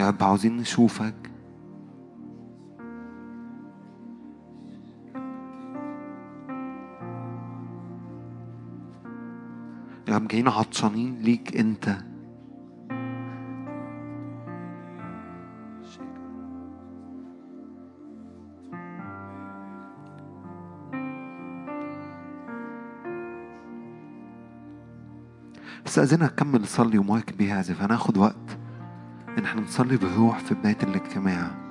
يا رب عاوزين نشوفك. يا رب جايين عطشانين ليك انت. استأذنك كمل صلي ومايك بيعزف هناخد وقت. إن إحنا نصلي بروح في بداية الاجتماع.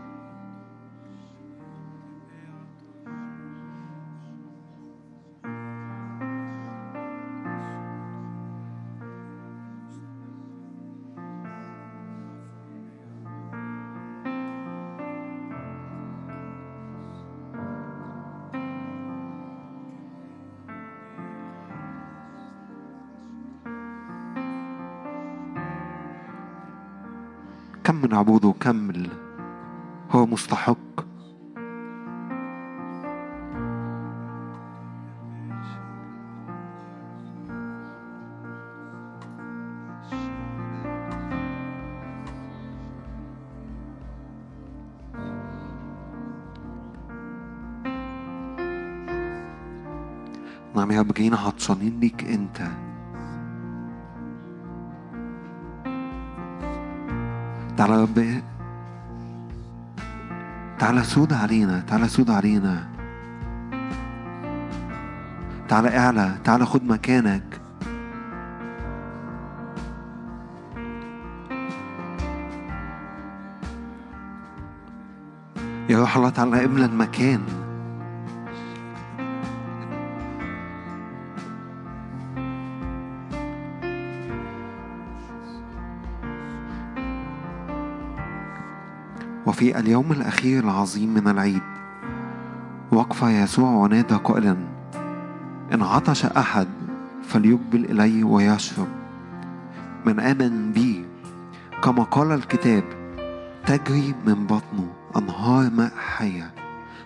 هو مستحق نعم يا رب جايين عطشانين ليك انت. تعالى يا رب تعالى سود علينا تعالى سود علينا. تعالى اعلى تعالى خد مكانك. يا روح الله تعالى املى المكان. وفي اليوم الأخير العظيم من العيد. وقف يسوع ونادى قائلا إن عطش أحد فليقبل إلي ويشرب. من آمن بي كما قال الكتاب تجري من بطنه أنهار ماء حية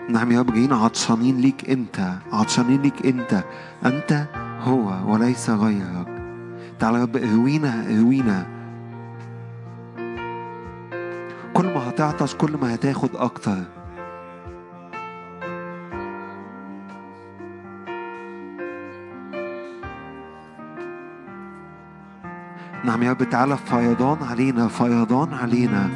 نعم يا رب جايين عطشانين ليك أنت عطشانين ليك أنت. أنت هو وليس غيرك. تعالى يا رب اروينا اروينا هتعطش كل ما هتاخد أكتر. نعم يا رب تعالى فيضان علينا فيضان علينا.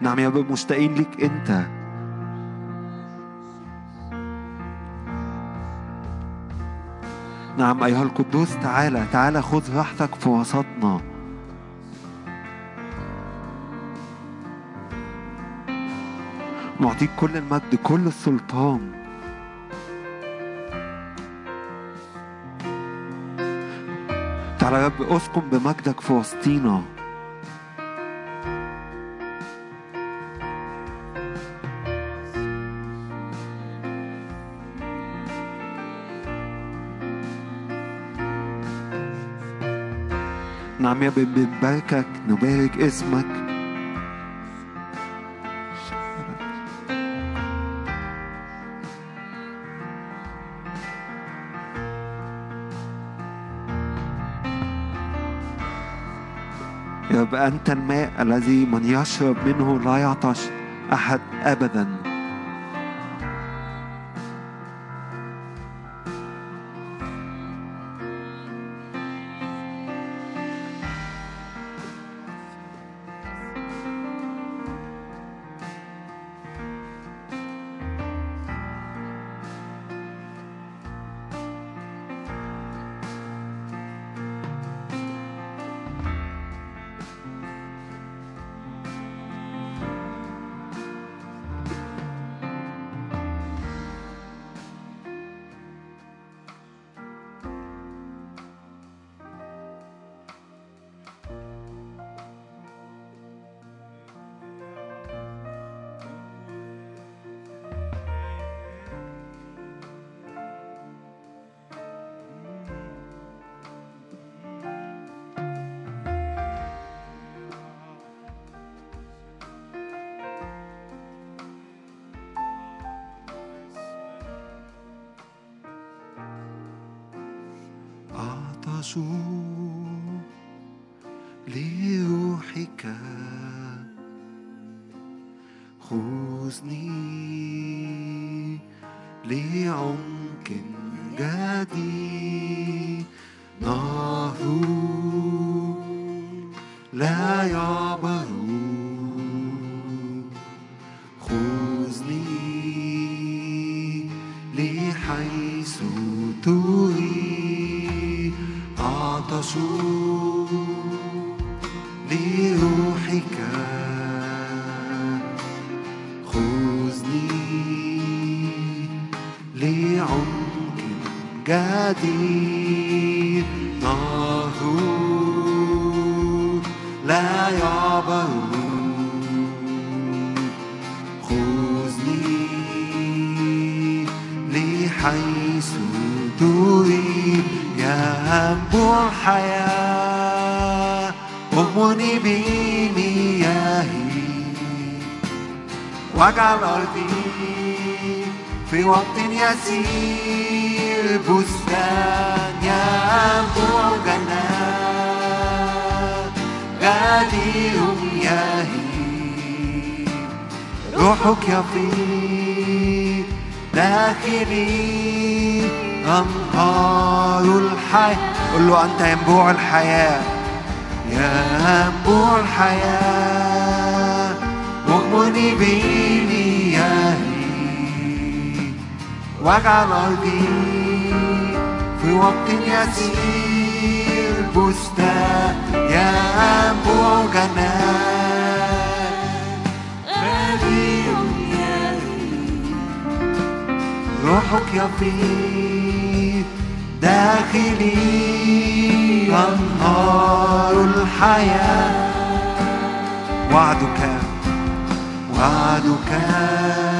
نعم يا رب مشتاقين ليك أنت. نعم أيها القدوس تعالى تعالى خذ راحتك في وسطنا. نعطيك كل المجد كل السلطان. تعالى يا رب أسكن بمجدك في وسطينا. نعم يا بنباركك نبارك اسمك. يا رب أنت الماء الذي من يشرب منه لا يعطش أحد أبدا. جديد نهر لا يعبر خذني لحيث تريد. ينبوع الحياة أغمني بمياهي واجعل أرضي في وقت يسير بستان ينبوع جنات غدير مياهي روحك يفيض داخلي أنهار الحياة. قل له أنت ينبوع الحياة. ينبوع الحياة. أغمني بمياهي واجعل أرضي في وقت يسير بستان ينبوع روحك داخلي أنهار الحياة وعدك وعدك.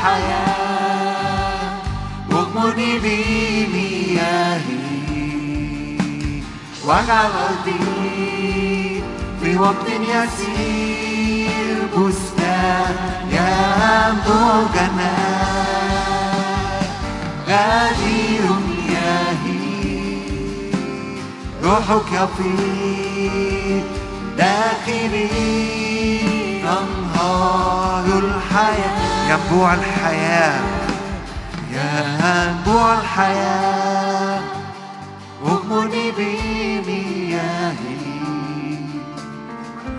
الحياة. اغمرني بمياهي واجعل أرضي في وقت يسير بستان ينبوع جنات غدير مياهي روحك يفيض داخلي. أنهار الحياة ينبوع الحياة ينبوع الحياة اغمرني بمياهي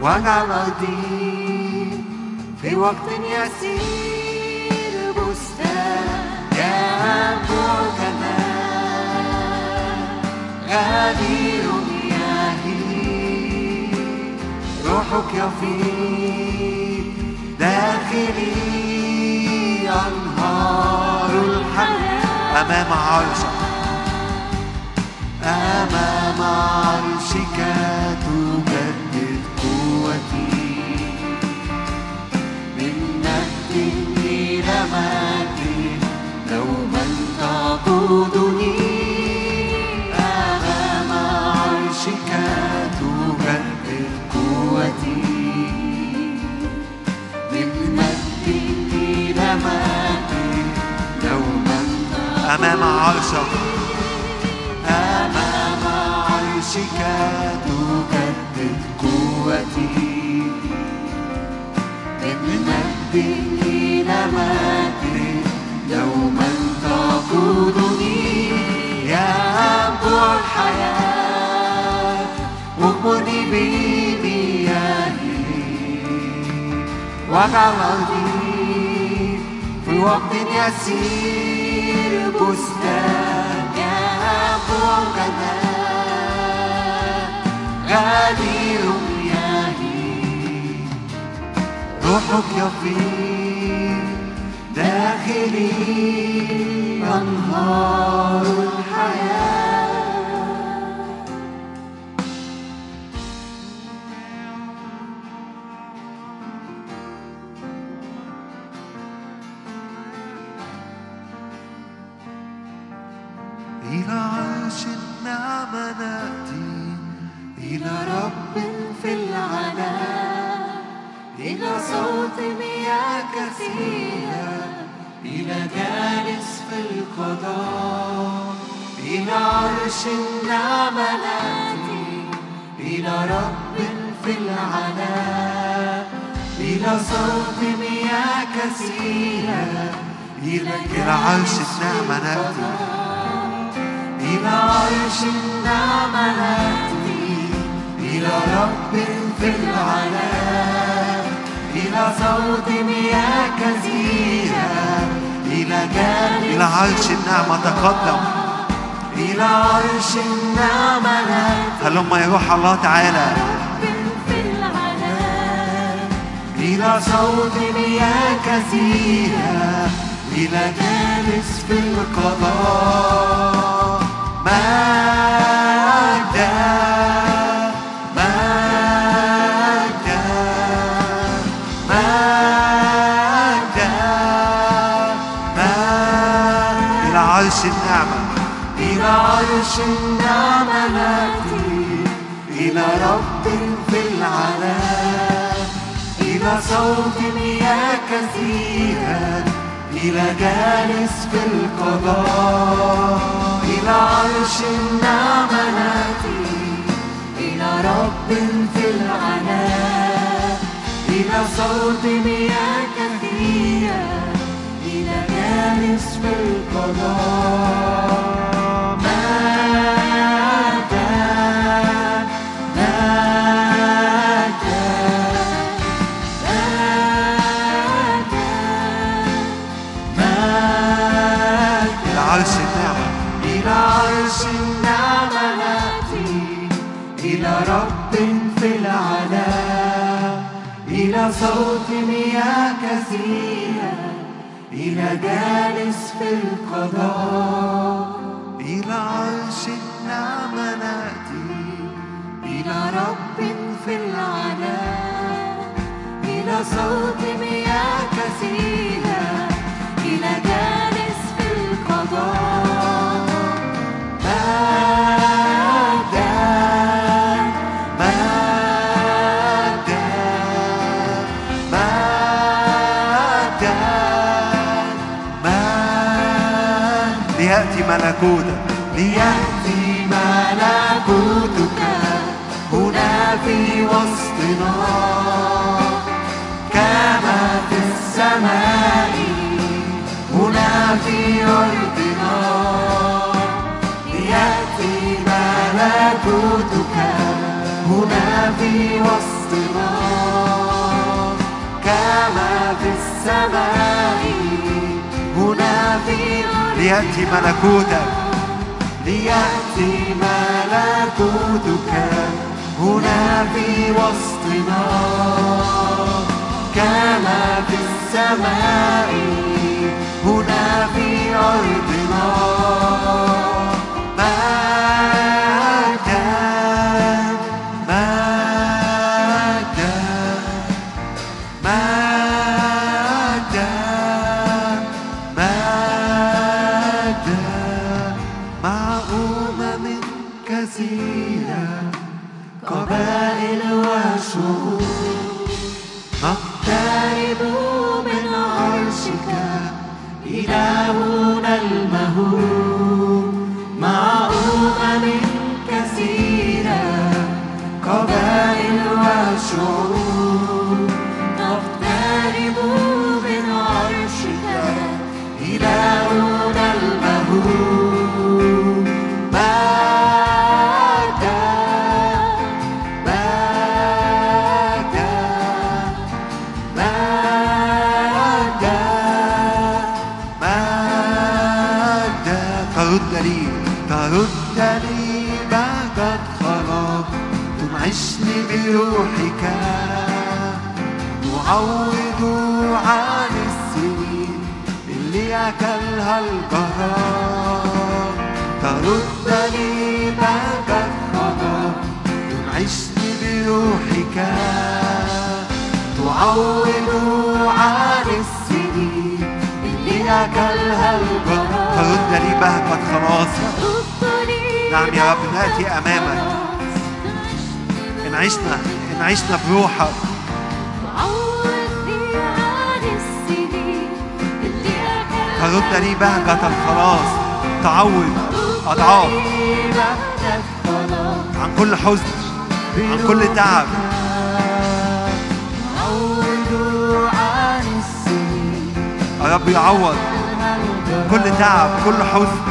واجعل أرضي في وقت يسير بستان ينبوع جنات غدير روحك يفيض داخلي أنهار الحياة. أمام عرشك أمام عرشك تجدد قوتي. من مجد إلى مجد دوما تقودني عرشك. أمام عرشك تجدد قوتي. من مجد إلى مجد دوما تقودني. يا أنبوع الحياة أمني بمياهي واجعل أرضي في وقت يسير. روحك داخلي أنهار الحياة. صوت مياه كثيرة إلى جالس في القضاء إلى عرش النعمة نأتي إلى رب في العناء إلى صوت مياه كثيرة إلى إلى عرش النعمة نأتي إلى عرش النعمة نأتي إلى رب في العناء إلى صوت مياه كثيرة إلى جانب إلى عرش النعمة تقدم. إلى عرش النعمة. هلما يا روح الله تعالى. إلى صوت مياه كثيرة إلى جالس في القضاء. مجدا عرش النعمة نأتي إلى رب في العلاء. إلى صوت مياه كثيرة إلى جالس في القضاء. إلى عرش النعمة نأتي إلى رب في العناء إلى صوت مياه كثيرة إلى جالس في القضاء. صوت مياه كثيرة إلى جالس في القضاء. إلى عرش النعمة نأتي. إلى رب في العلا إلى صوت مياه كثيرة ملكوتك ليأتي ملكوتك هنا في وسطنا. كما في السماء هنا في أرضنا. ليأتي ملكوتك هنا في وسطنا. كما في السماء هنا في ليأتي ملكوتك. ليأتي ملكوتك. هنا في وسطنا. كما في السماء. هنا في أرضنا. كثيرة قبائل وشعوب. نقترب من عرشك. إلهنا المهوب. مع أمم بروحك تعوض عن السنين اللي أكلها الجرار ترد لي بهجة خلاص. نعم يا رب نأتي أمامك. إن عشنا إن عشنا بروحك. عوضني عن السنين اللي أكلها ترد لي بهجة الخلاص تعوض أضعاف. عن كل حزن عن كل تعب. رب يعوض. كل تعب كل حزن.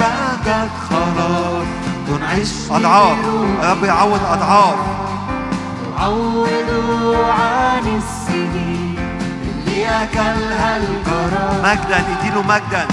بهجة خلاص تنعش أضعاف. يا رب يعوض أضعاف. عوضوا عن السنين اللي أكلها الجراد مجدا اديله مجدا.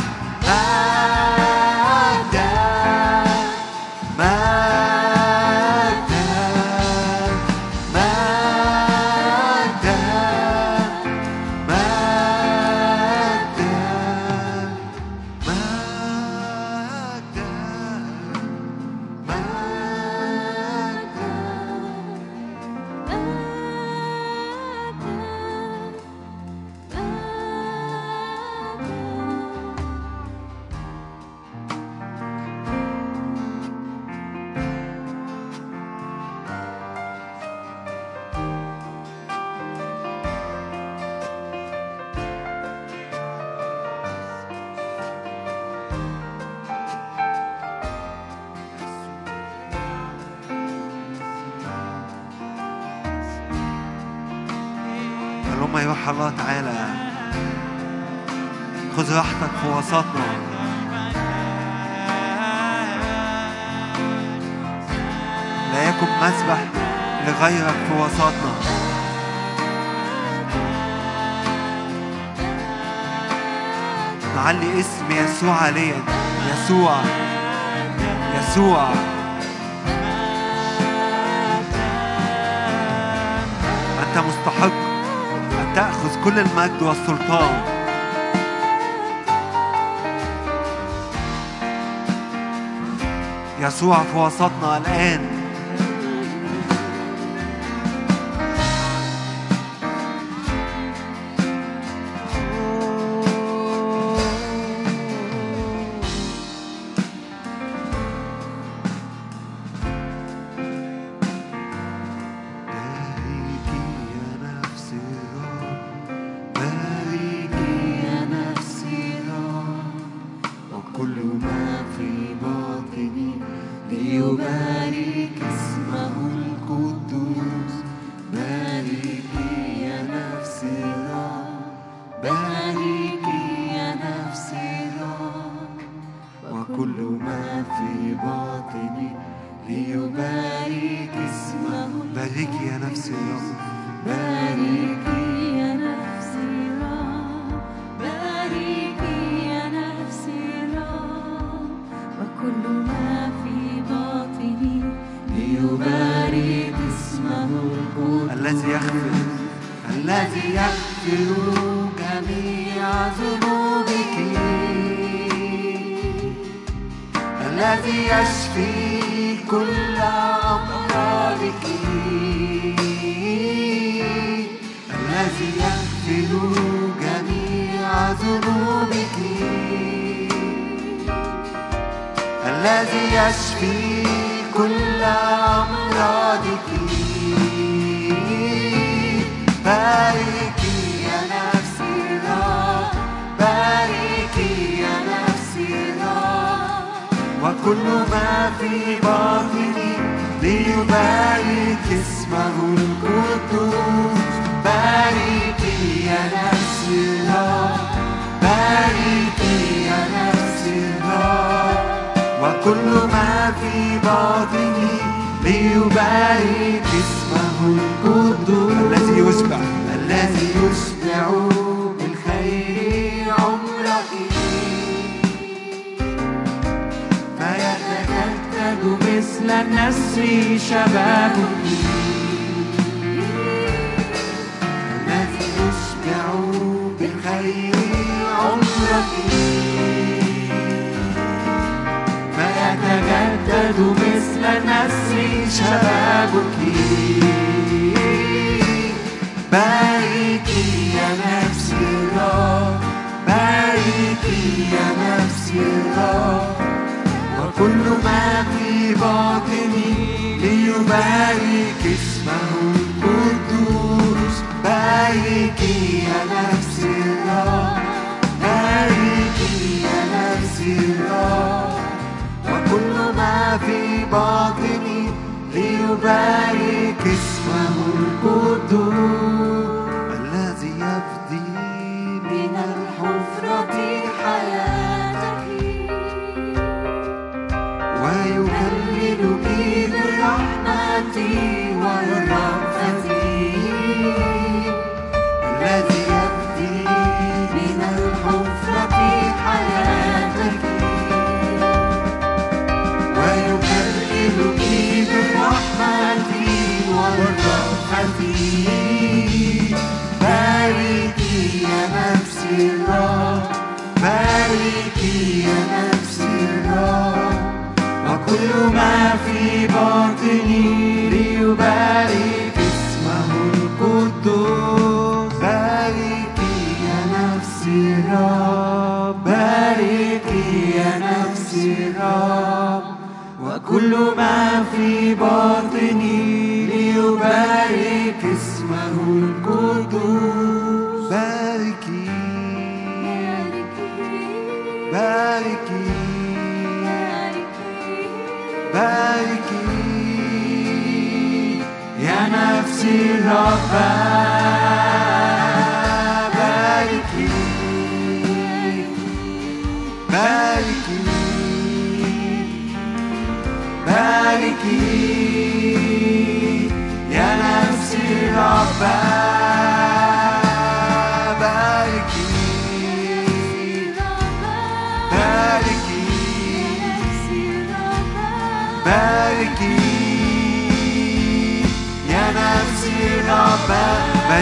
خذ راحتك في وسطنا. لا يكن مسبح لغيرك في وسطنا. نعلي اسم يسوع عليا. يسوع. يسوع. أنت مستحق أن تأخذ كل المجد والسلطان. يسوع في وسطنا الآن. شبابك. باركي يا نفسي الرب باركي يا نفسي الرب وكل ما في باطني ليبارك اسمه القدوس. باركي يا نفسي الرب باركي يا نفسي الرب وكل ما في باطني ليبارك اسمه القدوس. الذي يفدي من الحفرة حياتك. ويكللك بالرحمة. باطني باركي يا نفسي الرب وكل ما في باطني ليبارك نفسي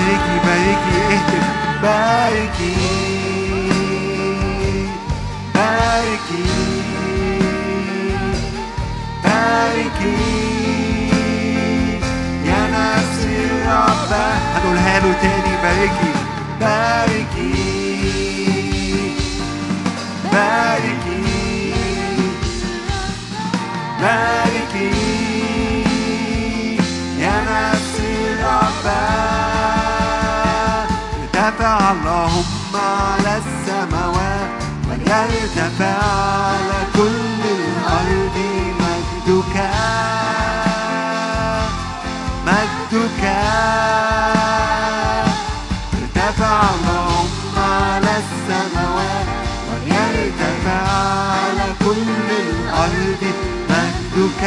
باركي باركي اهتف باركي باركي باركي يا نفسي الرب هنقولها له تاني باركي باركي اللهم على السماوات وليرتفع على كل الأرض مجدك. مجدك. ارتفع اللهم على السماوات وليرتفع على كل الأرض مجدك.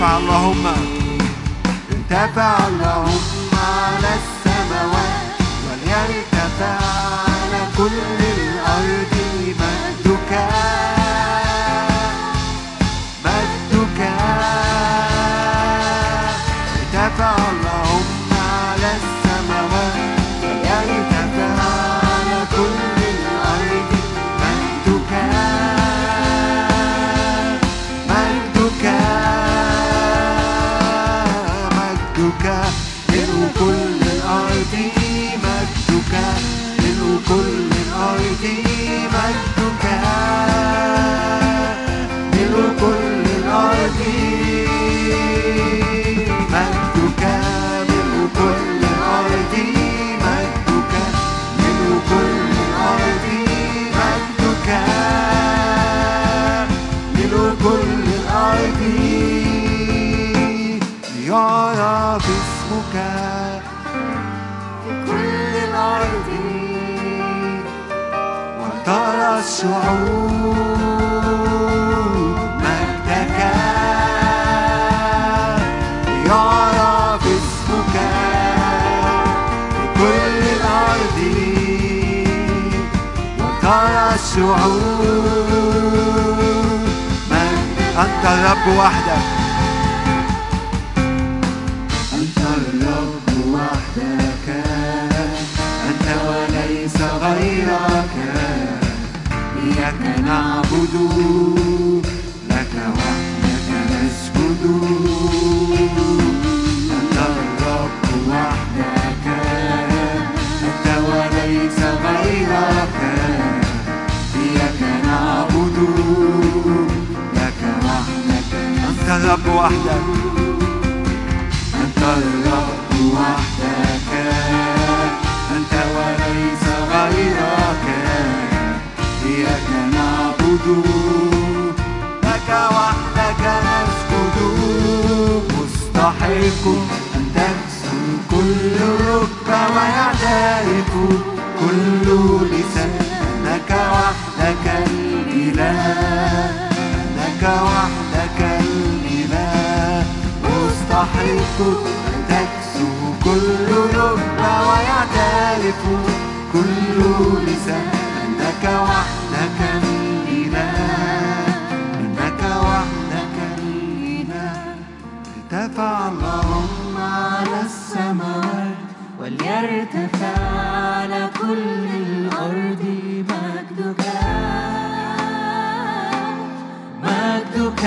ارتفع اللهم ارتفع اللهم. الرب وحدك أنت الرب وحدك. أنت وليس غيرك. إياك نعبد. وحدك. أنت الرب وحدك. أنت وليس غيرك. إياك نعبد. لك وحدك نسجد. مستحق أن تكسر كل ركبة ويعترف أن تكسو كل ركبة ويعترف. كل لسان أنك وحدك الإله أنك وحدك الإله ارتفع اللهم على السماوات وليرتفع على كل الأرض. مجدك مجدك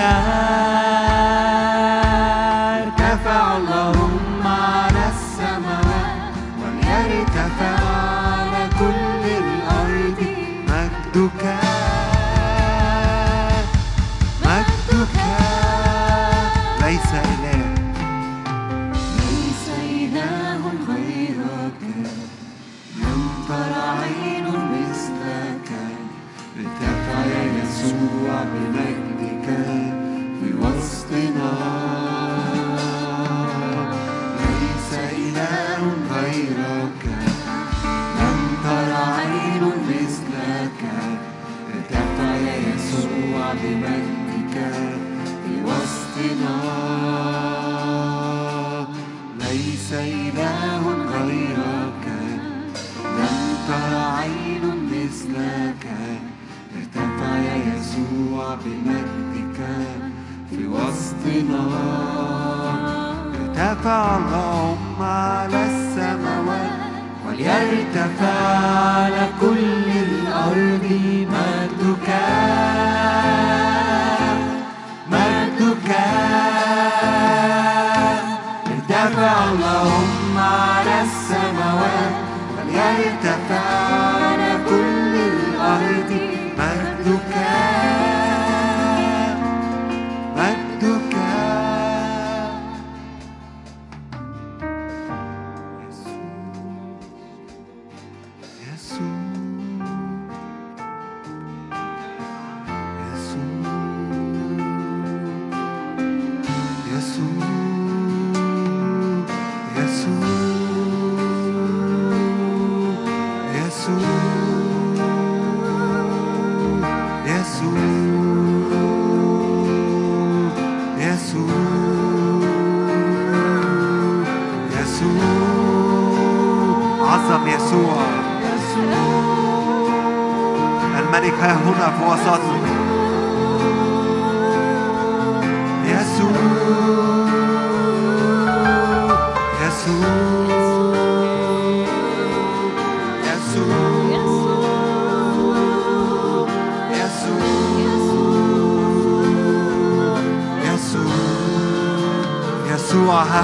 يسوع الملك ها هنا في وسطنا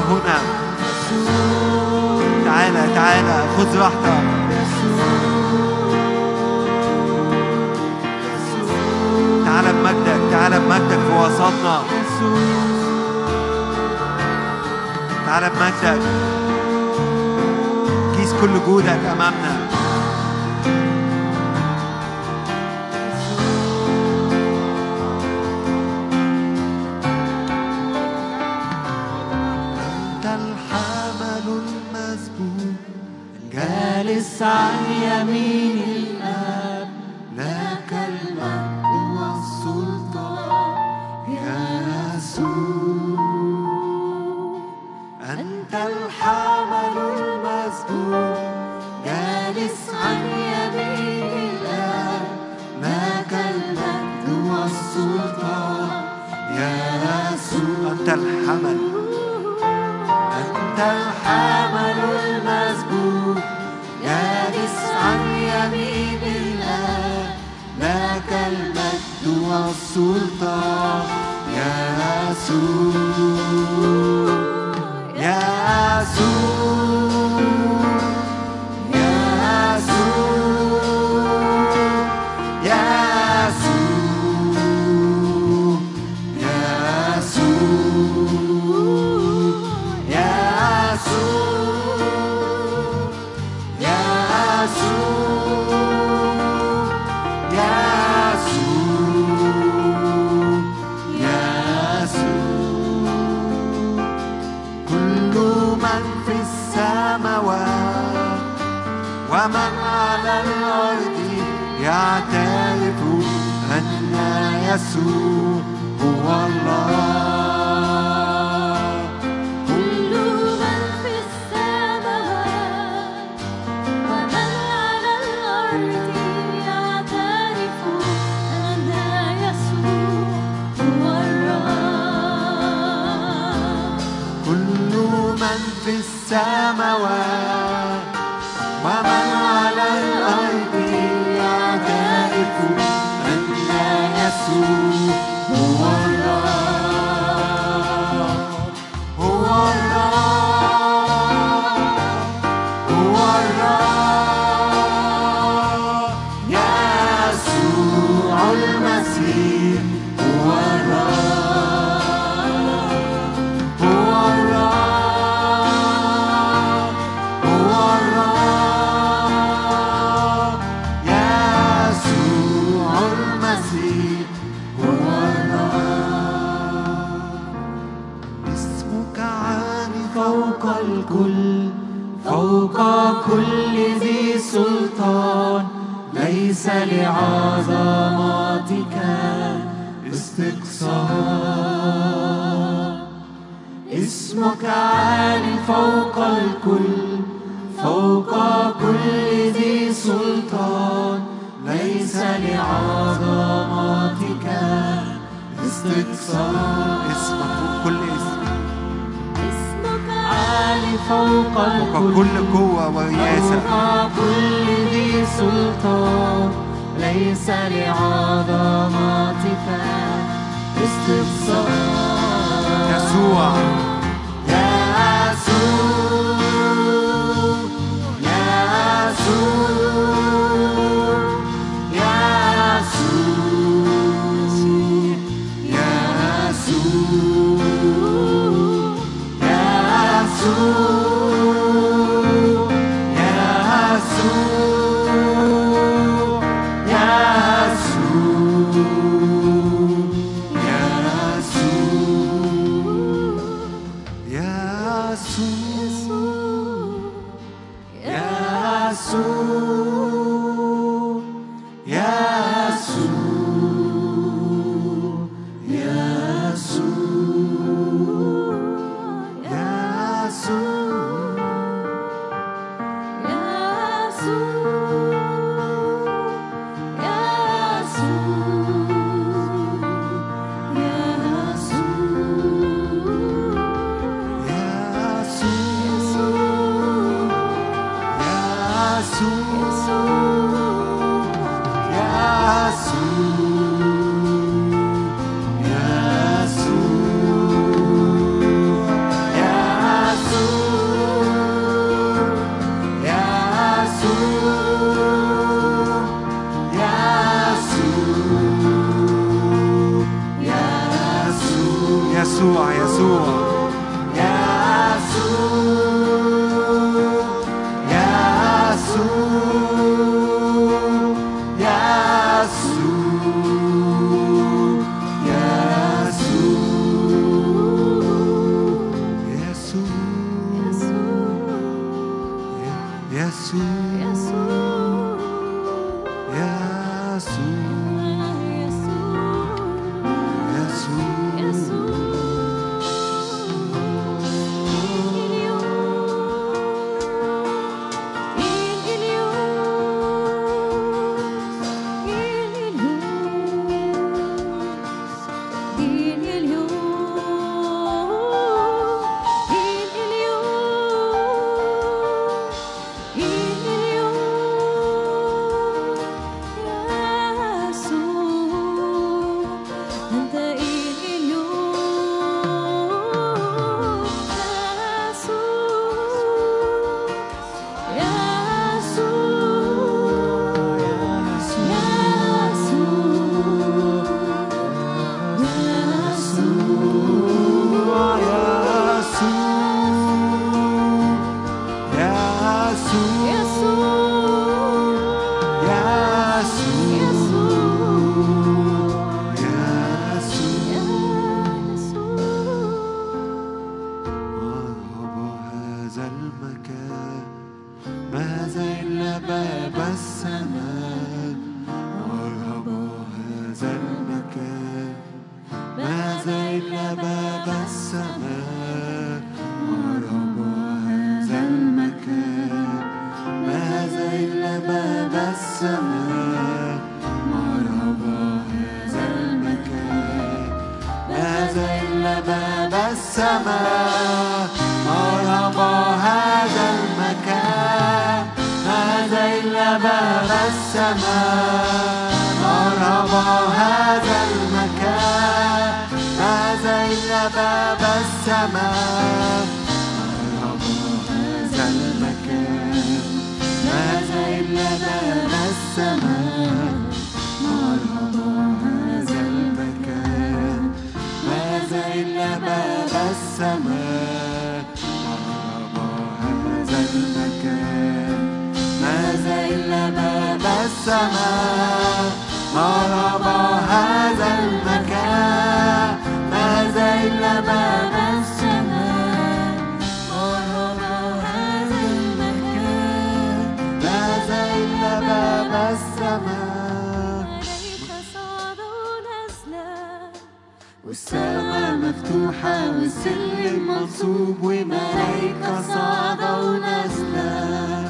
هنا. تعالى تعالى خذ راحتك. تعالى بمجدك تعالى بمجدك في وسطنا. تعالى بمجدك. كيس كل جودك أمامنا. Sani a mí. في السماوات ومن على الأرض يعترف أن يسوع هو عظمتك استقصاء اسمك عال فوق الكل فوق كل ذي سلطان. ليس لعظمتك استقصاء اسمك فوق كل اسم. اسمك فوق الكل فوق كل قوة ورياسة فوق كل ذي سلطان. ليس لعظمتك استفسار يسوع. يسوع يسوع. السماء ملك صعد نزلا والسماء مفتوحة والسلم منصوب وملائكة صعدوا نزلا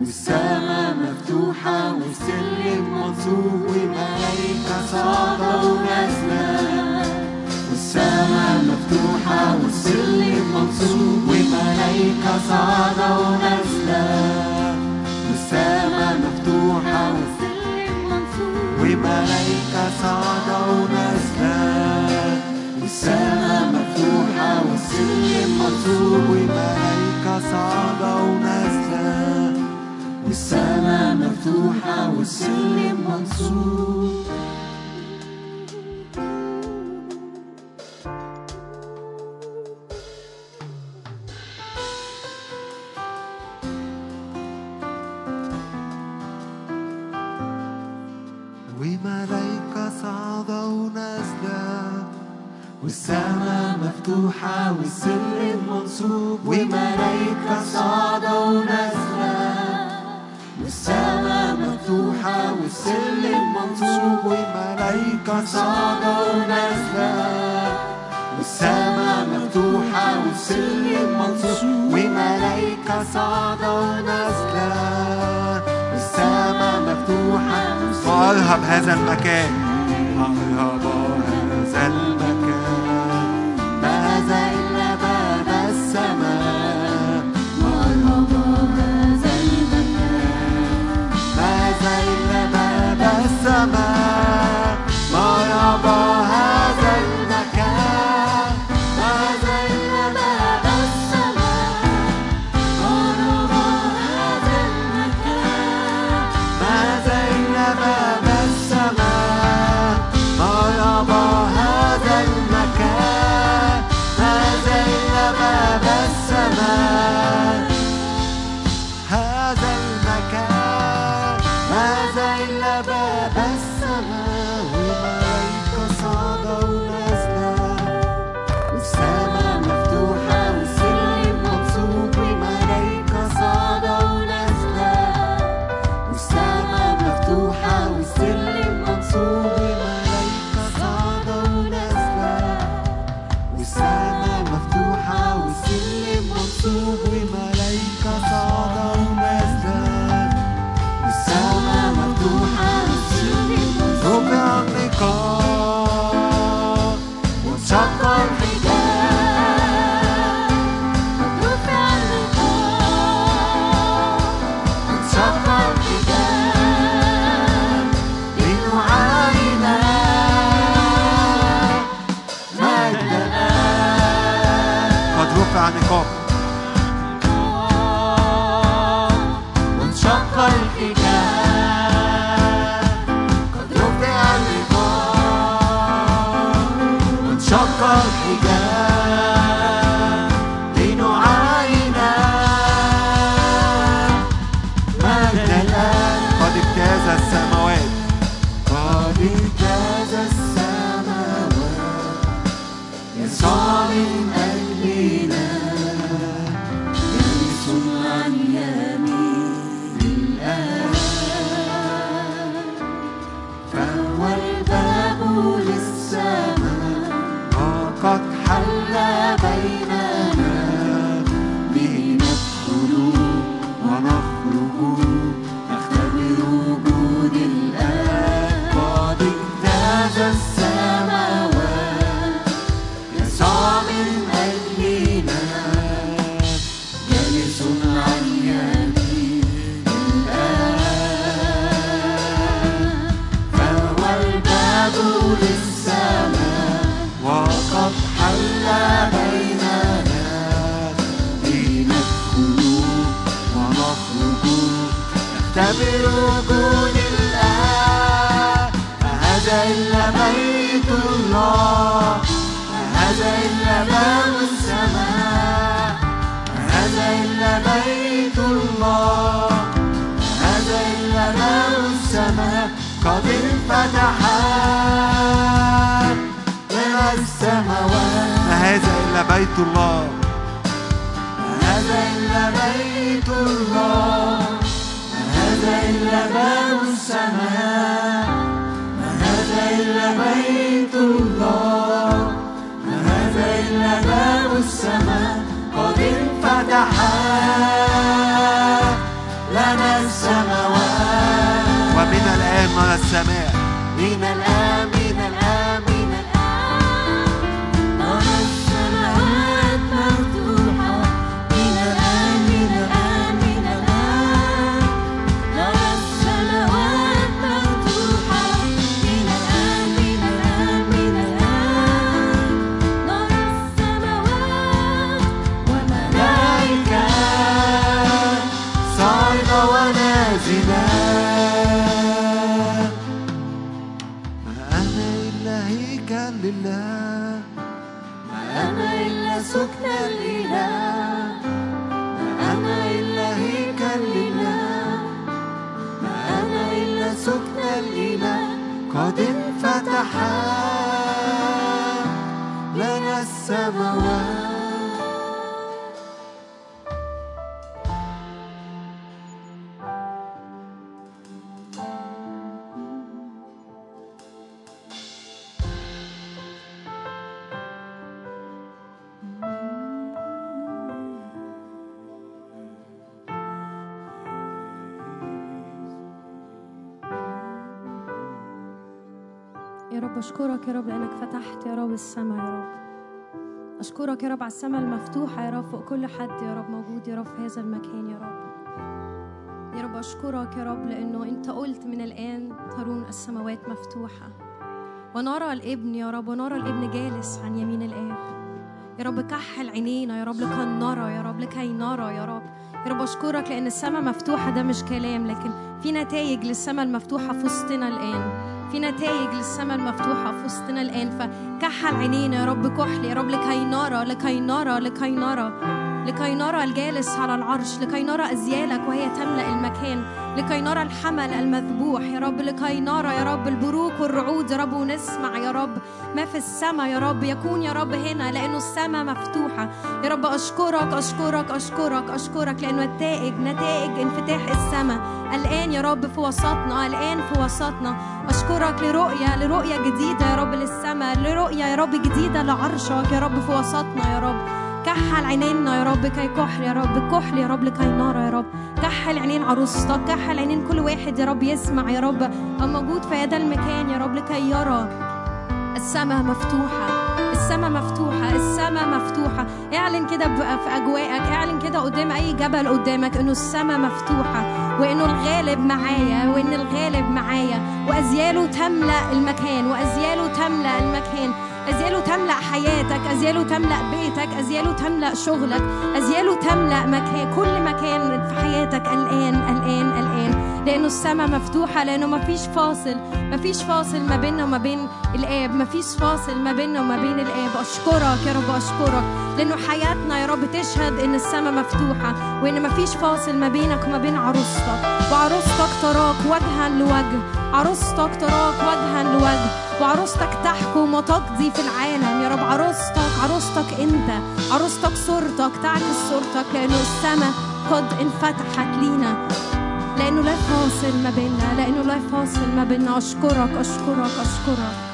والسماء مفتوحة والسلم منصوب وملائكة صعدوا نزلا والسماء مفتوحة والسلم منصوب وملائكة صعدوا نزلا والسماء مفتوحة. وملايكة صعدة ونازلة والسماء مفتوحة والسلم منصوب وملايكة صعدة ونازلة والسماء مفتوحة والسلم منصوب وملايكة صعدة ونازلة والسماء مفتوحة والسلم منصوب. وملايكة صعدة ونازلة والسماء مفتوحة والسلم منصوب. وملايكة صعدة ونازلة والسماء مفتوحة وأرهب هذا المكان. إلا هيكل لله. ما أنا إلا سكن الإله. ما أنا إلا هيكل لله. ما أنا إلا سكن الإله. قد انفتح لنا السماوات. أشكرك يا رب لأنك فتحت يا رب السماء يا رب أشكرك يا رب على السماء المفتوحة يا رب فوق كل حد يا رب موجود يا رب في هذا المكان يا رب يا رب أشكرك يا رب لأنه أنت قلت من الآن ترون السماوات مفتوحة ونرى الابن يا رب ونرى الابن جالس عن يمين الآب يا رب كحل عينينا يا رب لكي نرى يا رب لكي نرى يا رب يا رب أشكرك لأن السماء مفتوحة ده مش كلام لكن في نتائج للسماء المفتوحة في وسطنا الآن في نتائج للسماء المفتوحة في وسطنا الآن فكحل عينينا يا رب كحل يا رب لكي نرى لكي نرى لكي نرى. لكي نرى الجالس على العرش لكي نرى أزيالك وهي تملأ المكان لكي نرى الحمل المذبوح. يا رب لكي نرى يا رب البروق والرعود. يا رب ونسمع يا رب ما في السماء. يا رب يكون يا رب هنا لأنه السماء مفتوحة. يا رب أشكرك أشكرك أشكرك أشكرك لأنه نتائج نتائج انفتاح السماء. الآن يا رب في وسطنا الآن في وسطنا. أشكرك لرؤية لرؤية جديدة يا رب للسماء لرؤية يا رب جديدة لعرشك يا رب في وسطنا يا رب. كحل عينينا يا رب كي كحل يا رب كحل يا رب لكي نرى يا رب. كحل عينين عروستك كحل عينين كل واحد يا رب يسمع يا رب. أو موجود في هذا المكان يا رب لكي يرى. السماء مفتوحة السماء مفتوحة السماء مفتوحة. اعلن كده في أجواءك اعلن كده قدام أي جبل قدامك إنه السماء مفتوحة وإنه الغالب معايا وإن الغالب معايا. وأزياله تملأ المكان وأزياله تملأ المكان. أزياله تملأ حياتك أزياله تملأ بيتك أزياله تملأ شغلك أزياله تملأ مكان كل مكان في حياتك الآن الآن الآن. لأنه السماء مفتوحة لأنه مفيش فاصل. مفيش فاصل ما بيننا وما بين الآب. مفيش فاصل ما بيننا وما بين الآب. أشكرك يا رب أشكرك. لأنه حياتنا يا رب تشهد إن السماء مفتوحة وإن مفيش فاصل ما بينك وما بين عروستك. وعروستك تراك وجها لوجه. عروستك تراك وجها لوجه. وعروستك تحكم وتقضي في العالم يا رب. عروستك عروستك أنت. عروستك صورتك تعكس صورتك لأنه السماء قد انفتحت لينا. لأنه لا فاصل ما بيننا لأنه لا فاصل ما بيننا. أشكرك أشكرك أشكرك.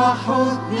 جوا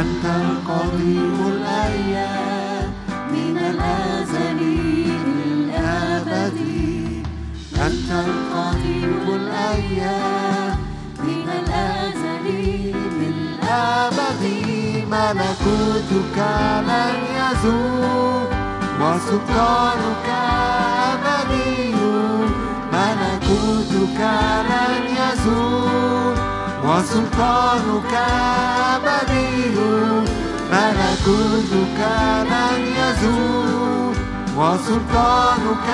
أنت القديم الأيام من الأزل للأبد. أنت القديم الأيام من الأزل للأبد. ملكوتك لن يزول وسلطانك أبدي. ملكوتك لن يزول وسلطانك أبدي ملكوتك لن يزول. وسلطانك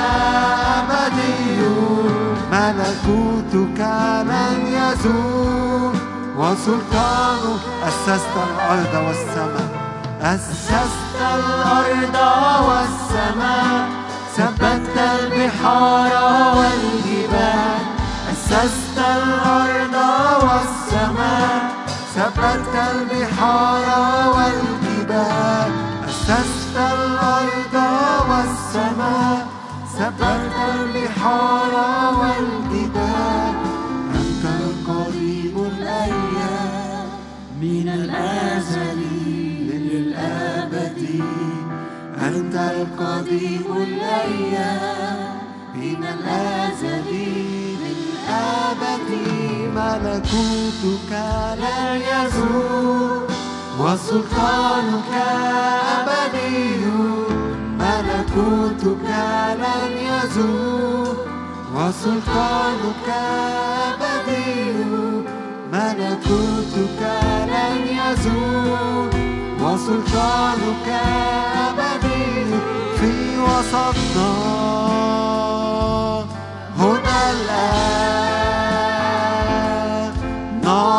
أبدي ملكوتك لن يزول. وسلطانك أسست الأرض والسماء أسست الأرض والسماء. ثبت البحار والجبال أسست الأرض والسماء. ثبت البحار والجبال أسست الأرض والسماء ثبت البحار والجبال. أنت القريب الأيام من الأزل للأبد. أنت القديم الأيام من الأزل. للأبد ملكوتك لا يزول وسلطانك أبدي ملكوتك لن يزول وسلطانك أبدي ملكوتك لن يزول وسلطانك أبدي في وسطنا. هنا الآن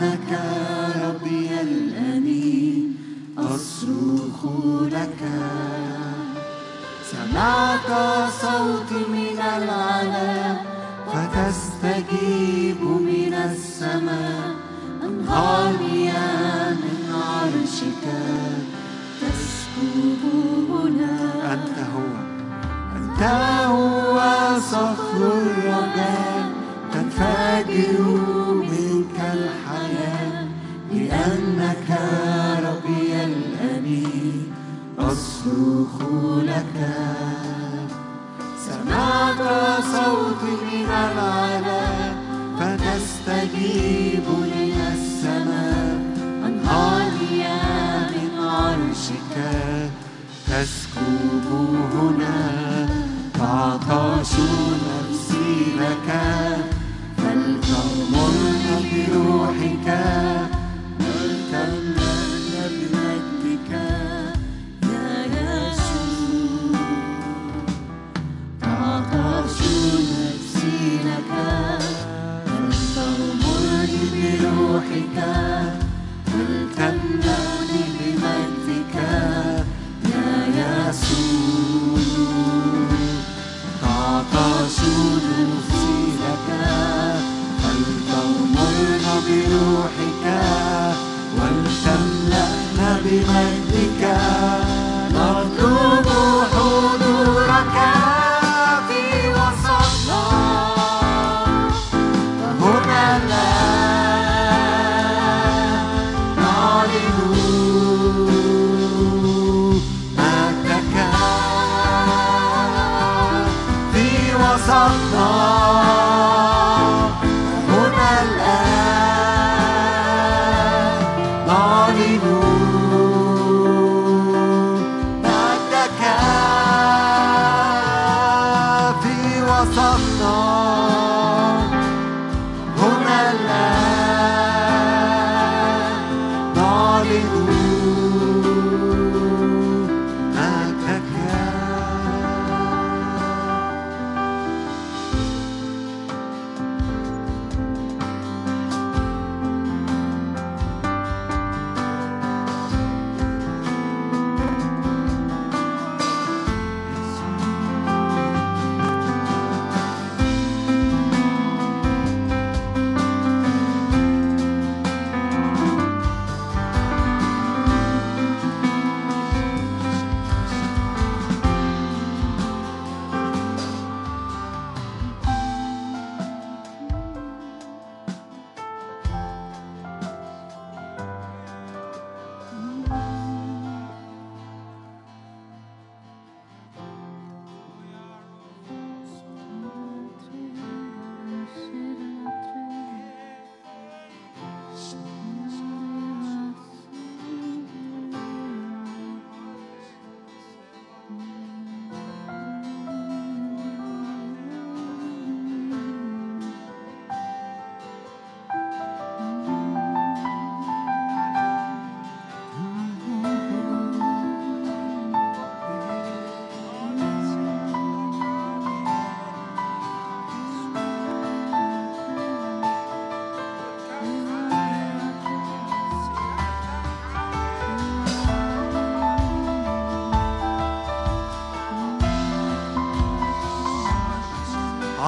لأنك ربي الأمين أصرخ لك. سمعت صوتي من العلا فتستجيب من السماء. أنهار مياه من عرشك تسكب هنا. أنت هو. أنت هنا. تعطش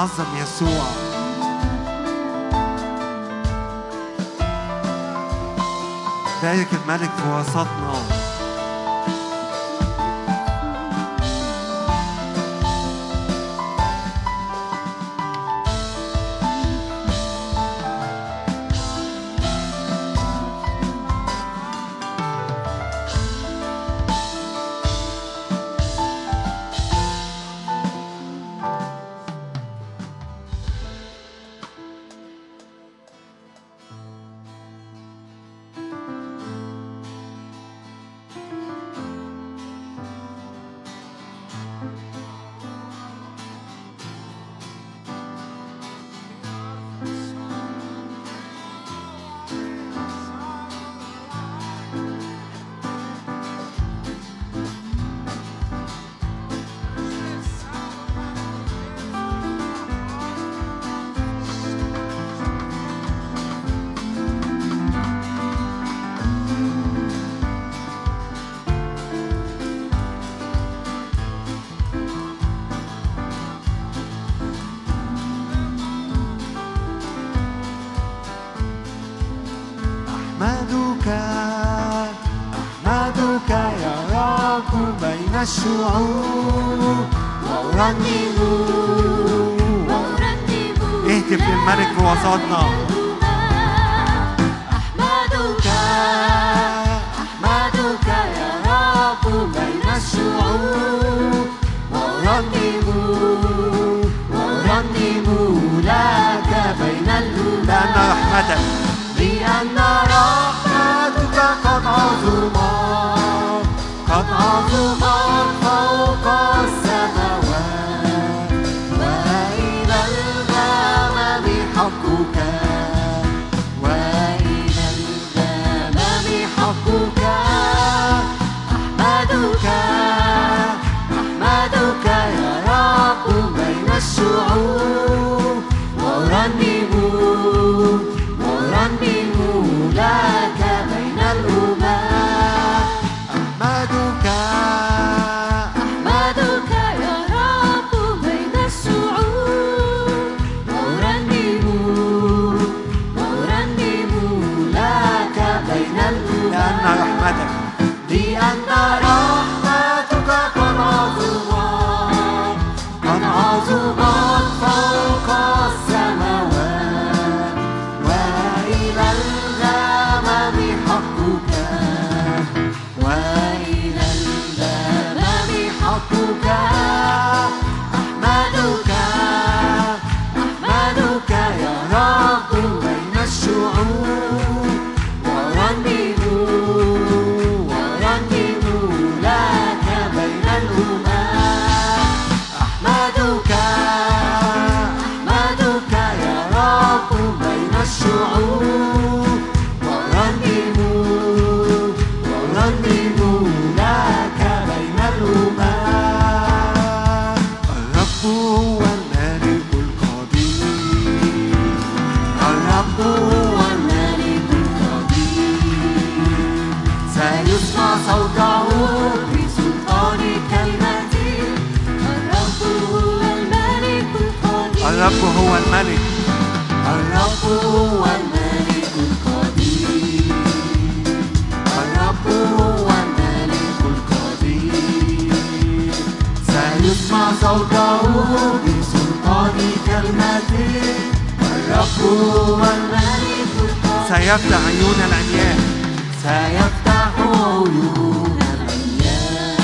أعظم يسوع. ذلك الملك في وسطنا. 나왔나 سيفتح عيون العمياء سيفتح عيون العمياء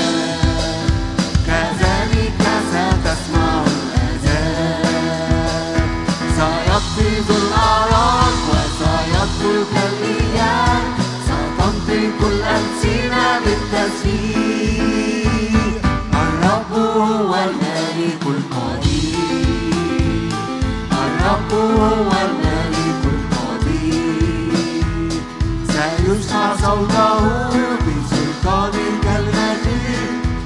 كذلك ستسمع الأذان. الأعراض الإيام ستنطق الألسنة بالتسبيح الرب هو الملك القدير. الرب هو الملك سيسمع صوته بسلطان كلمته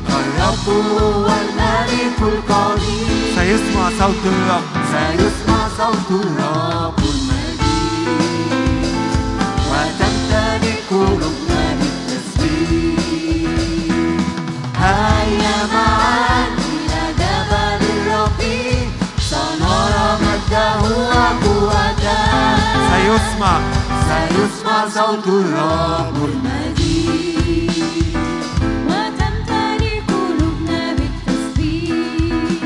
الرب هو الملك القدير سيسمع صوت الرب. سيسمع صوت الرب المجيد. وتمتلك قلوبنا بالتسبيح هيا معا إلى جبل الرب. سنرى مجده وقوته. سيسمع. سيسمع صوت الرب المجيد وتمتلئ قلوبنا بالتسبيح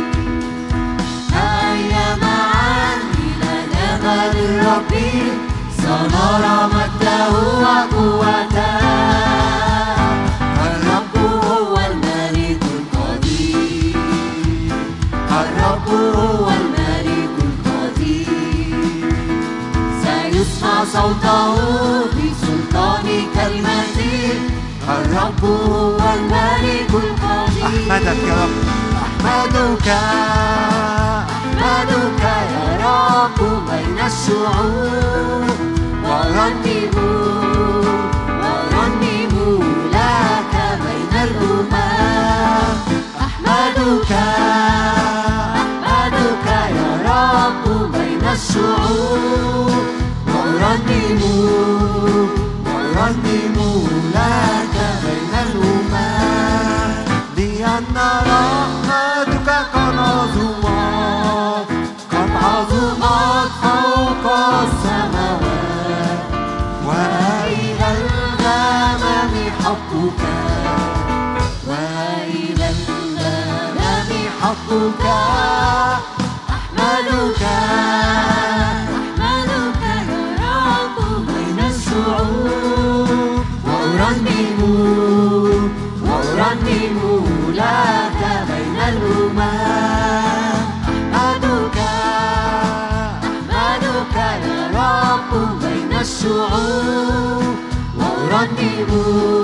معا إلى جبل الرب سنرى مجده وقوته الرب هو الملك القدير الرب هو صوته بسلطان كلمته الرب هو الملك القدير أحمدك يا رب. أحمدك أحمدك يا رب بين الشعوب. ورنموا ورنموا لك بين الأمم أحمدك أحمدك يا رب بين الشعوب. ورنموا ورنموا لك بين الأمم لأن رحمتك قد عظمت you.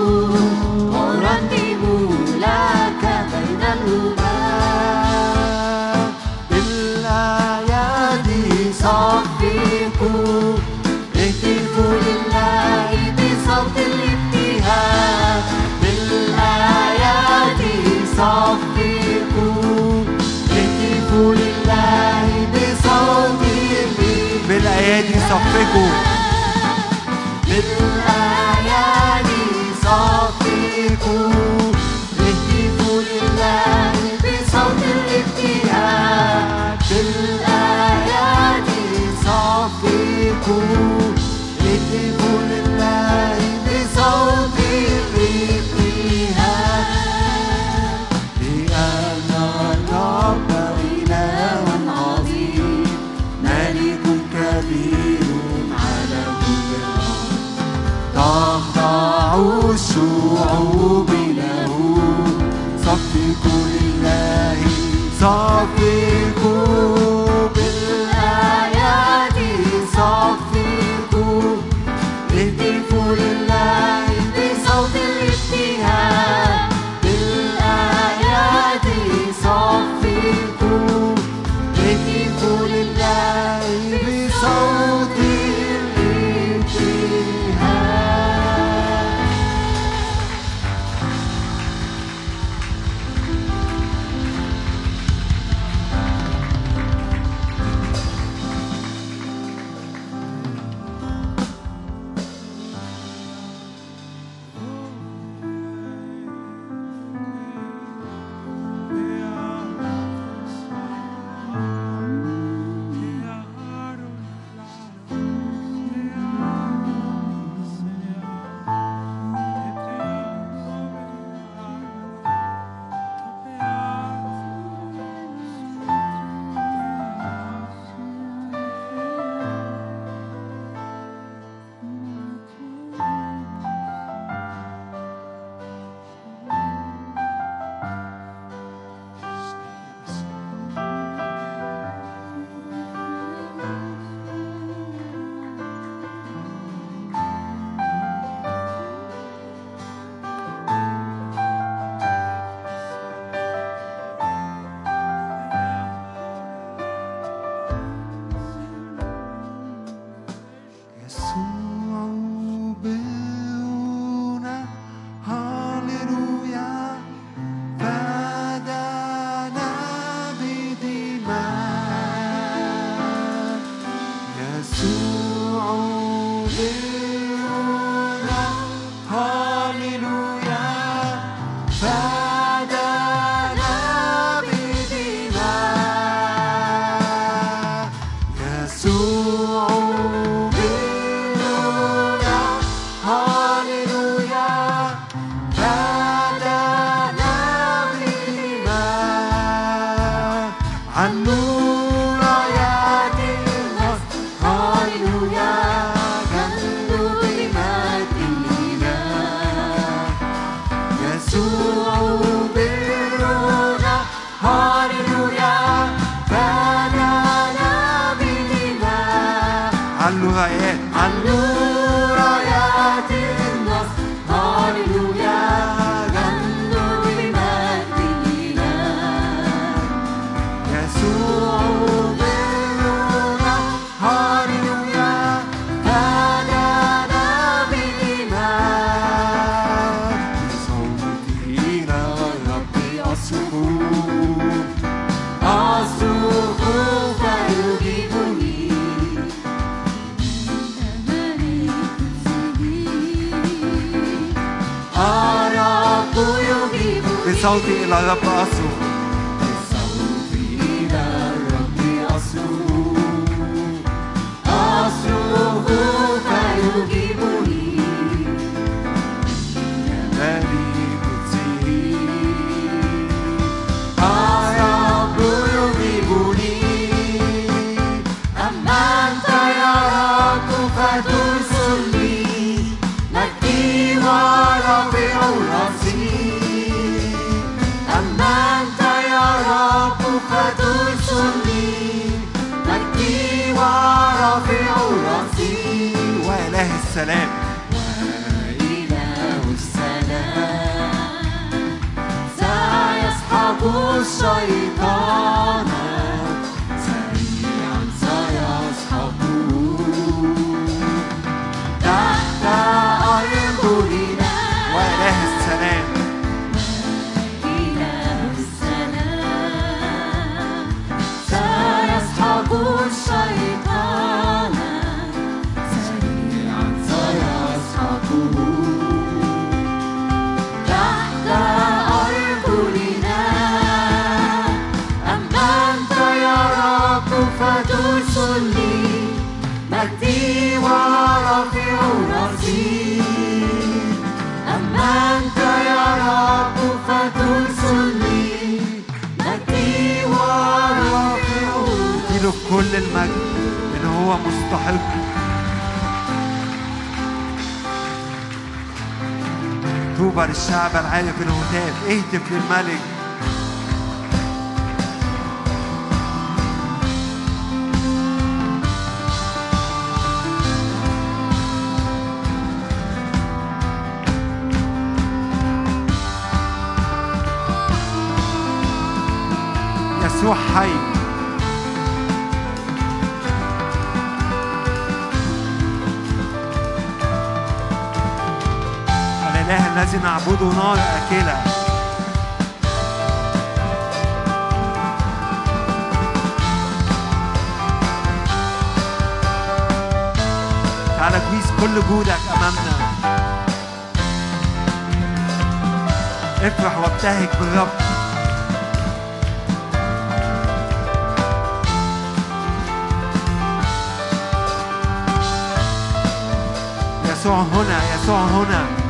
كل جودك أمامنا. افرح وابتهج بالرب. يسوع هنا يسوع هنا.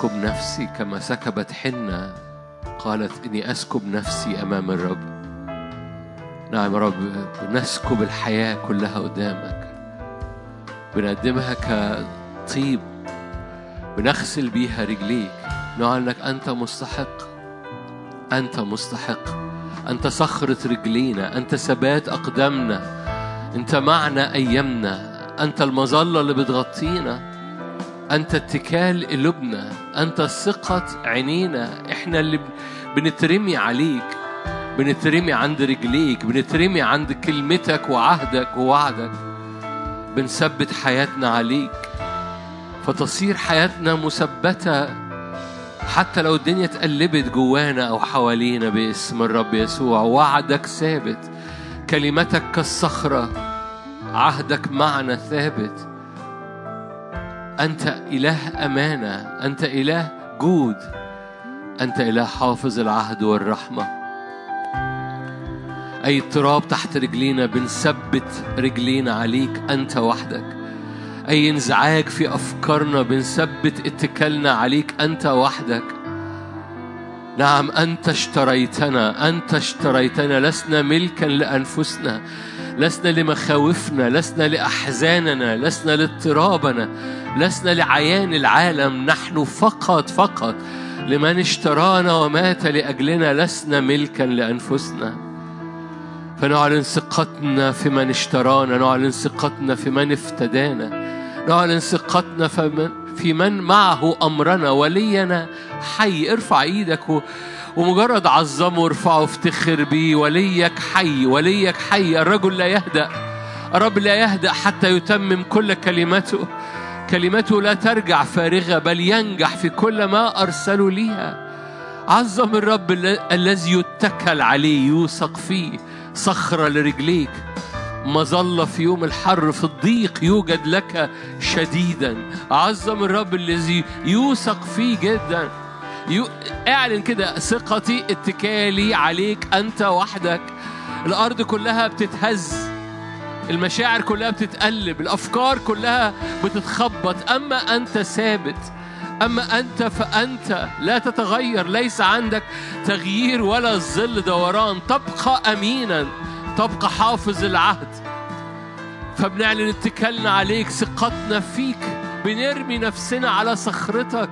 أسكب نفسي كما سكبت حنة قالت إني أسكب نفسي أمام الرب. نعم يا رب نسكب الحياة كلها قدامك. بنقدمها كطيب. بنغسل بيها رجليك. نعلنك أنت مستحق. أنت مستحق. أنت صخرة رجلينا. أنت ثبات أقدامنا. أنت معنا أيامنا. أنت المظلة اللي بتغطينا. أنت اتكال قلوبنا أنت ثقة عينينا إحنا اللي بنترمي عليك بنترمي عند رجليك بنترمي عند كلمتك وعهدك ووعدك. بنثبت حياتنا عليك. فتصير حياتنا مثبتة حتى لو الدنيا اتقلبت جوانا أو حوالينا باسم الرب يسوع. وعدك ثابت كلمتك كالصخرة عهدك معنا ثابت. أنت إله أمانة أنت إله جود أنت إله حافظ العهد والرحمة. أي اضطراب تحت رجلينا بنثبت رجلينا عليك أنت وحدك. أي انزعاج في أفكارنا بنثبت اتكالنا عليك أنت وحدك. نعم أنت اشتريتنا أنت اشتريتنا. لسنا ملكا لأنفسنا لسنا لمخاوفنا لسنا لأحزاننا لسنا لاضطرابنا لسنا لعيان العالم. نحن فقط فقط لمن اشترانا ومات لأجلنا. لسنا ملكا لأنفسنا. فنعلن ثقتنا في من اشترانا نعلن ثقتنا في من افتدانا نعلن ثقتنا في من, في من معه أمرنا ولينا. حي ارفع إيدك و ومجرد عظمه وارفعه وافتخر بيه وليك حي وليك حي. الرجل لا يهدأ الرب لا يهدأ حتى يتمم كل كلمته. كلمته لا ترجع فارغة بل ينجح في كل ما أرسلوا ليها. عظم الرب ال- الذي يتكل عليه يوثق فيه صخرة لرجليك. مظلة في يوم الحر في الضيق يوجد لك شديدا. عظم الرب الذي يوثق فيه جدا. يو... اعلن كده ثقتي اتكالي عليك انت وحدك. الأرض كلها بتتهز. المشاعر كلها بتتقلب. الأفكار كلها بتتخبط. أما أنت ثابت أما أنت فأنت لا تتغير. ليس عندك تغيير ولا ظل دوران. تبقى أمينا. تبقى حافظ العهد. فبنعلن اتكالنا عليك ثقتنا فيك بنرمي نفسنا على صخرتك.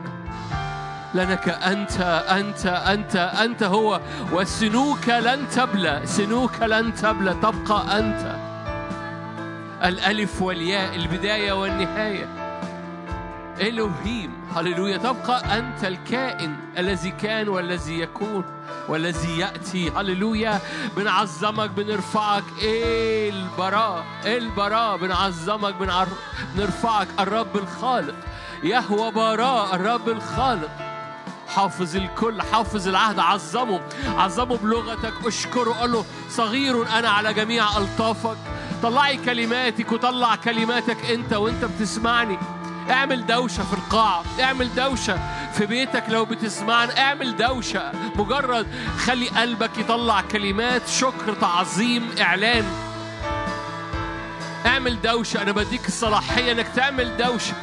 لأنك أنت أنت أنت أنت هو والسنوك لن تبلى سنوك لن تبلى تبقى أنت. الألف والياء البداية والنهاية. إلهيم. هللويا. تبقى أنت الكائن الذي كان والذي يكون والذي يأتي. هللويا. بنعظمك بنرفعك. إيه إلبراء إيه إلبراء. بنعظمك. بنرفعك. الرب الخالق. يهوى براء. الرب الخالق. حافظ الكل حافظ العهد. عظمه. عظمه بلغتك. اشكره. قال له صغير أنا على جميع ألطافك. طلعي كلماتك وطلع كلماتك أنت وأنت بتسمعني. اعمل دوشة في القاعة اعمل دوشة في بيتك لو بتسمعنا اعمل دوشة. مجرد خلي قلبك يطلع كلمات شكر تعظيم اعلان. اعمل دوشة أنا بديك الصلاحية انك تعمل دوشة.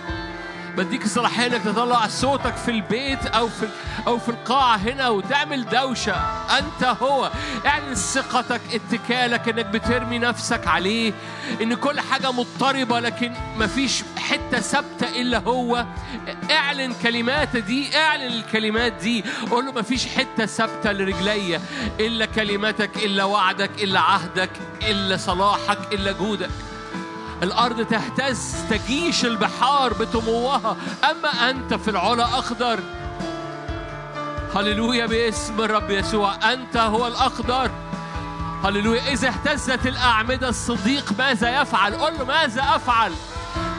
بديك الصلاحية إنك تطلع صوتك في البيت أو في أو في القاعة هنا وتعمل دوشة. أنت هو. اعلن ثقتك اتكالك إنك بترمي نفسك عليه. إن كل حاجة مضطربة لكن مفيش حتة ثابتة إلا هو. اعلن كلمات دي اعلن الكلمات دي. قول له مفيش حتة ثابتة لرجليا إلا كلماتك إلا وعدك إلا عهدك إلا صلاحك إلا جودك. الأرض تهتز تجيش البحار بتموها أما أنت في العلا أخضر. هللويا باسم الرب يسوع. أنت هو الأخضر. هللويا. إذا اهتزت الأعمدة الصديق ماذا يفعل؟ قل له ماذا أفعل؟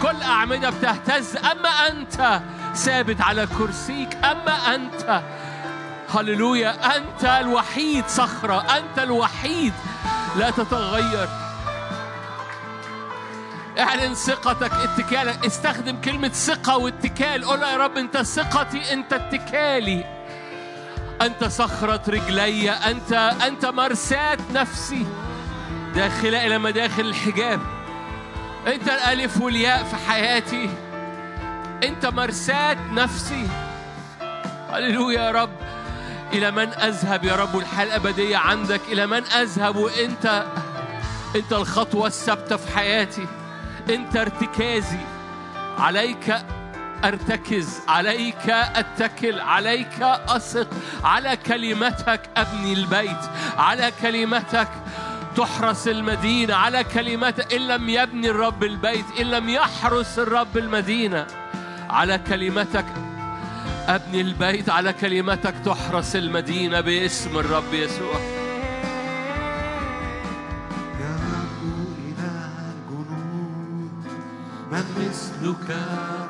كل أعمدة بتهتز. أما أنت ثابت على كرسيك. أما أنت. هللويا. أنت الوحيد صخرة. أنت الوحيد. لا تتغير. اعلن ثقتك اتكالك استخدم كلمة ثقة واتكال. قول يا رب انت ثقتي انت اتكالي. انت صخرة رجلي انت انت مرساة نفسي. داخلة إلى مداخل الحجاب. انت الألف والياء في حياتي. انت مرساة نفسي. هللويا يا رب. إلى من أذهب يا رب والحياة الابدية عندك؟ إلى من أذهب وإنت إنت الخطوة الثابتة في حياتي. انت ارتكازي. عليك ارتكز عليك اتكل عليك اثق. على كلمتك ابني البيت. على كلمتك تحرس المدينة. على كلمتك إن لم يبني الرب البيت إن لم يحرس الرب المدينة. على كلمتك أبني البيت. على كلمتك تحرس المدينة باسم الرب يسوع. من مثلك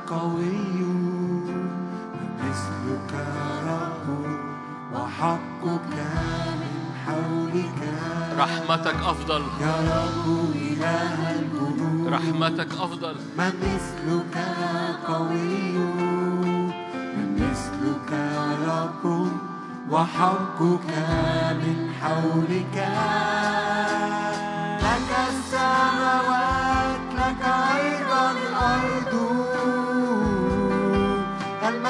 قوي من مثلك رب وحقك من حولك. رحمتك أفضل. يا رب إله الجنود رحمتك أفضل. من مثلك قوي من مثلك رب وحقك من حولك. لك السماوات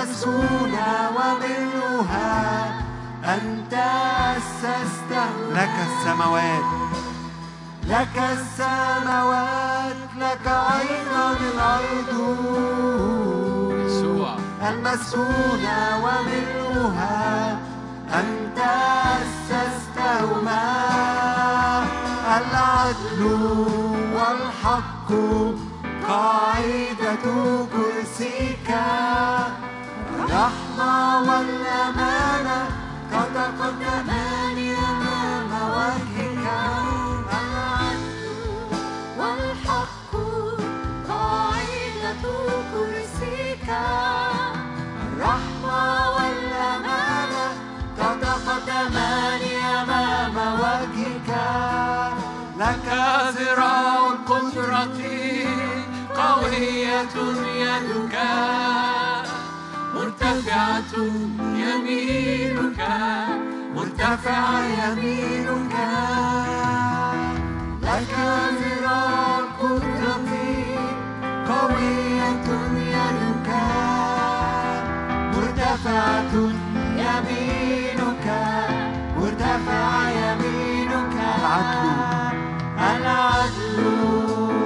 المسكونة وملؤها أسسته لك السماوات. لك السماوات لك أيضا الأرض. يسوع المسكونة وملؤها أنت أسستهما. العدل والحق قاعدة كرسيك. الرحمة والأمانة تتقدمان أمام وجهك العدل والحق قاعدة كرسيك. الرحمة والأمانة تتقدمان أمام وجهك. لك ذراع القدرة قوية يدك. مرتفعة يمينك مرتفع يمينك. لك ذراع القدرة قوية يدك مرتفعة يمينك مرتفع يمينك. العدل. العدل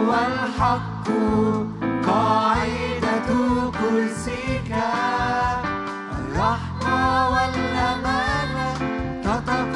والحق قاعدة كرسيك.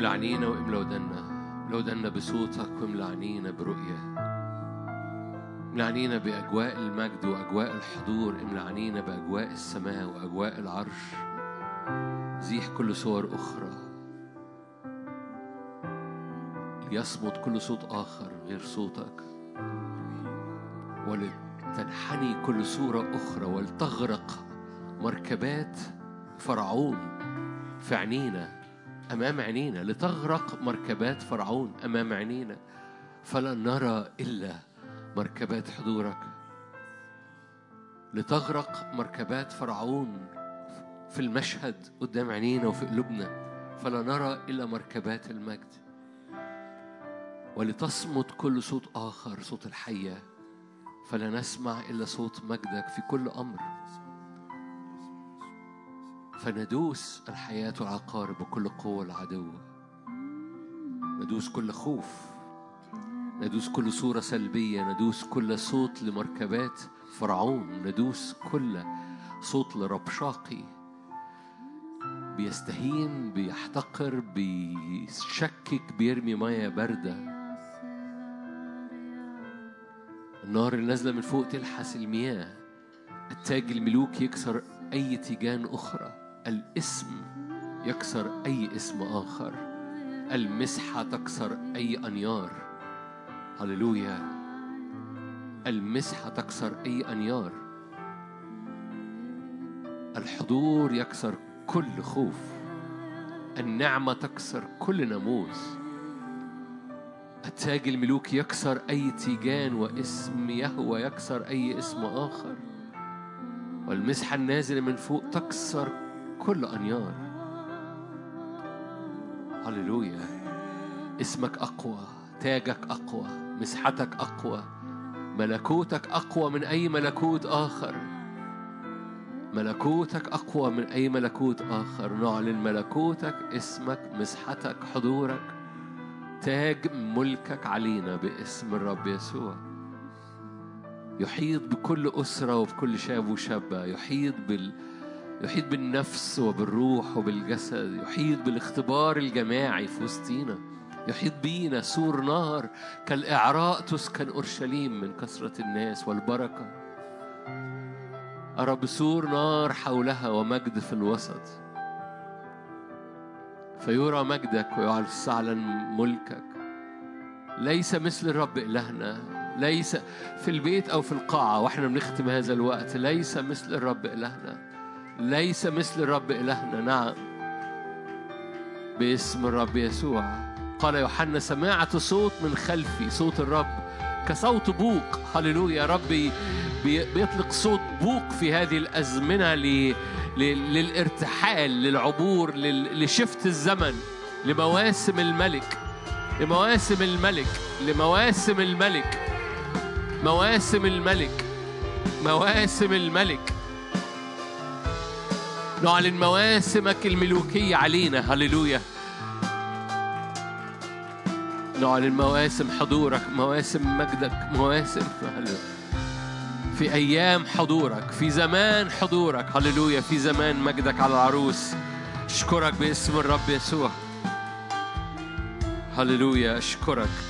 املى عينينا واملى ودنا املى ودنا بصوتك واملى عينينا برؤية. املى عينينا بأجواء المجد وأجواء الحضور املى عينينا بأجواء السماء وأجواء العرش. زيح كل صور أخرى. ليصمت كل صوت آخر غير صوتك. ولتنحني كل صورة أخرى ولتغرق مركبات فرعون في عينينا. أمام عينينا لتغرق مركبات فرعون أمام عينينا. فلا نرى إلا مركبات حضورك. لتغرق مركبات فرعون في المشهد قدام عينينا وفي قلوبنا. فلا نرى إلا مركبات المجد. ولتصمت كل صوت آخر صوت الحية. فلا نسمع إلا صوت مجدك في كل أمر. فندوس الحياة والعقارب بكل قوة العدو. ندوس كل خوف ندوس كل صورة سلبية ندوس كل صوت لمركبات فرعون ندوس كل صوت لربشاقي. بيستهين بيحتقر بيشكك بيرمي مية باردة. النار اللي نازلة من فوق تلحس المياه. التاج الملوك يكسر أي تيجان أخرى. الاسم يكسر أي اسم آخر. المسحة تكسر أي أنيار. هللويا. المسحة تكسر أي أنيار. الحضور يكسر كل خوف. النعمة تكسر كل ناموس. التاج الملوك يكسر أي تيجان واسم يهوى يكسر أي اسم آخر. والمسحة النازلة من فوق تكسر كل أنيار. هللويا. اسمك أقوى تاجك أقوى مسحتك أقوى ملكوتك أقوى من أي ملكوت آخر. ملكوتك أقوى من أي ملكوت آخر. نعلن ملكوتك اسمك مسحتك حضورك. تاج ملكك علينا باسم الرب يسوع. يحيط بكل أسرة وبكل شاب وشابة. يحيط بال يحيط بالنفس وبالروح وبالجسد يحيط بالاختبار الجماعي في وسطينا يحيط بينا سور نار كالإعراء تسكن أورشليم من كثرة الناس والبركة. أرى بسور نار حولها ومجد في الوسط. فيرى مجدك ويعلن ملكك. ليس مثل الرب إلهنا ليس في البيت أو في القاعة وإحنا بنختم هذا الوقت ليس مثل الرب إلهنا. ليس مثل الرب إلهنا. نعم. باسم الرب يسوع. قال يوحنا سمعت صوت من خلفي صوت الرب كصوت بوق. هللويا. ربي بي- بيطلق صوت بوق في هذه الأزمنة. للارتحال للعبور لل... لشفت الزمن لمواسم الملك. لمواسم الملك. لمواسم الملك. مواسم الملك. مواسم الملك. نعلن مواسمك الملوكية علينا. هللويا. نعلن مواسم حضورك مواسم مجدك مواسم. في أيام حضورك في زمان حضورك. هللويا. في زمان مجدك على العروس. أشكرك باسم الرب يسوع. هللويا. أشكرك.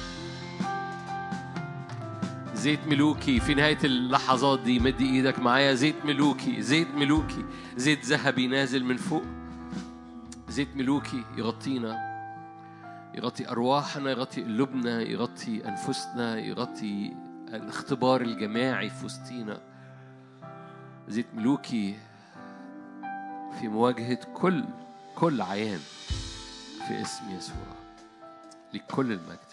زيت ملوكي في نهاية اللحظات دي مد إيدك معايا. زيت ملوكي زيت ملوكي زيت ذهبي نازل من فوق. زيت ملوكي يغطينا يغطي أرواحنا يغطي قلوبنا يغطي أنفسنا يغطي الاختبار الجماعي في وسطينا. زيت ملوكي في مواجهة كل كل عيان في اسم يسوع لكل المجد.